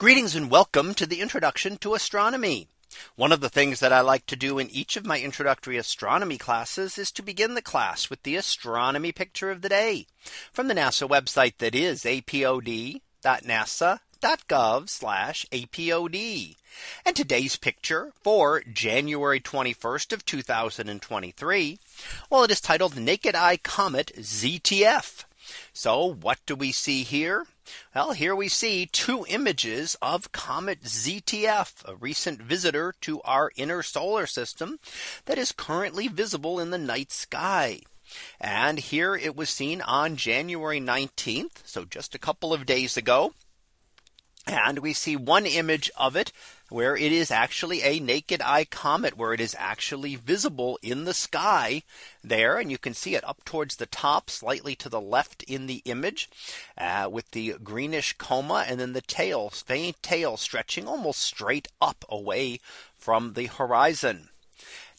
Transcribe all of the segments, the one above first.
Greetings and welcome to the introduction to astronomy. One of the things that I like to do in each of my introductory astronomy classes is to begin the class with the astronomy picture of the day from the NASA website that is apod.nasa.gov apod. And today's picture for January 21st of 2023. Well, it is titled Naked Eye Comet ZTF. So what do we see here? Well, here we see two images of Comet ZTF, a recent visitor to our inner solar system that is currently visible in the night sky. And here it was seen on January 19th. So just a couple of days ago. And we see one image of it where it is actually a naked eye comet where it is actually visible in the sky there. And you can see it up towards the top slightly to the left in the image uh, with the greenish coma and then the tail faint tail stretching almost straight up away from the horizon.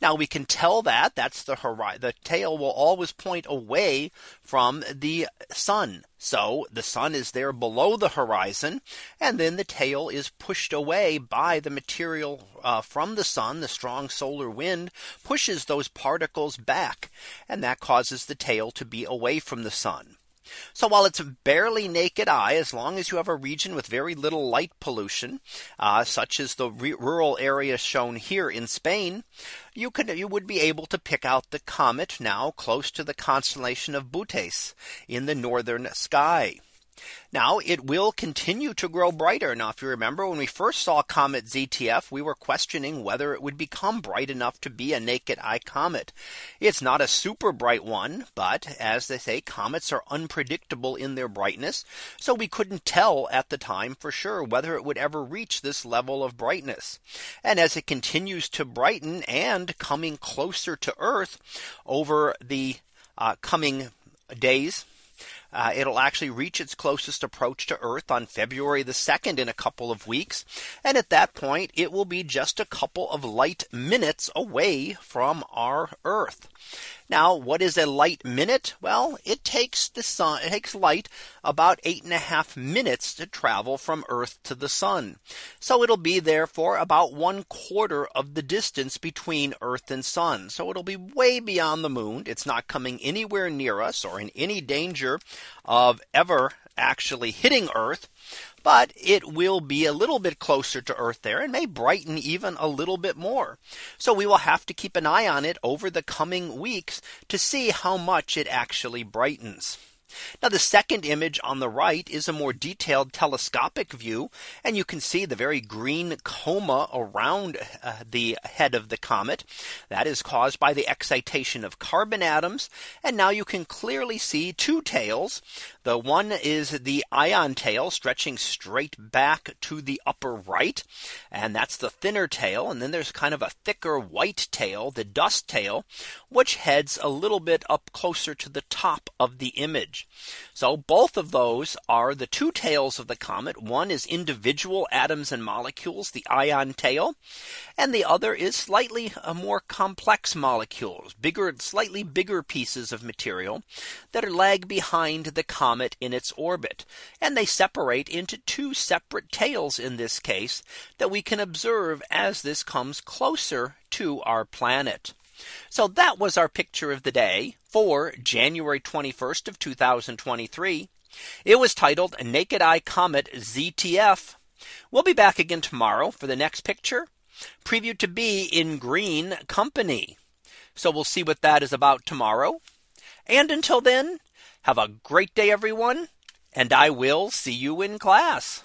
Now we can tell that that's the horizon. The tail will always point away from the sun. So the sun is there below the horizon. And then the tail is pushed away by the material uh, from the sun. The strong solar wind pushes those particles back. And that causes the tail to be away from the sun. So while it's barely naked eye, as long as you have a region with very little light pollution, uh, such as the rural area shown here in Spain, you could you would be able to pick out the comet now close to the constellation of Bootes in the northern sky. Now it will continue to grow brighter. Now, if you remember when we first saw Comet ZTF, we were questioning whether it would become bright enough to be a naked eye comet. It's not a super bright one, but as they say, comets are unpredictable in their brightness. So we couldn't tell at the time for sure whether it would ever reach this level of brightness. And as it continues to brighten and coming closer to Earth over the uh, coming days uh, it'll actually reach its closest approach to Earth on February the 2nd in a couple of weeks. And at that point, it will be just a couple of light minutes away from our Earth. Now, what is a light minute? Well, it takes the sun, it takes light about eight and a half minutes to travel from Earth to the sun. So it'll be there for about one quarter of the distance between Earth and sun. So it'll be way beyond the moon. It's not coming anywhere near us or in any danger of ever actually hitting Earth but it will be a little bit closer to Earth there and may brighten even a little bit more. So we will have to keep an eye on it over the coming weeks to see how much it actually brightens. Now the second image on the right is a more detailed telescopic view. And you can see the very green coma around uh, the head of the comet. That is caused by the excitation of carbon atoms. And now you can clearly see two tails. The one is the ion tail stretching straight back to the upper right. And that's the thinner tail. And then there's kind of a thicker white tail, the dust tail, which heads a little bit up closer to the top of the image. So both of those are the two tails of the comet. One is individual atoms and molecules, the ion tail, and the other is slightly uh, more complex molecules, bigger, slightly bigger pieces of material that are lag behind the comet in its orbit. And they separate into two separate tails in this case that we can observe as this comes closer to our planet. So that was our picture of the day for January 21st of 2023. It was titled Naked Eye Comet ZTF. We'll be back again tomorrow for the next picture previewed to be in green company. So we'll see what that is about tomorrow. And until then, have a great day, everyone. And I will see you in class.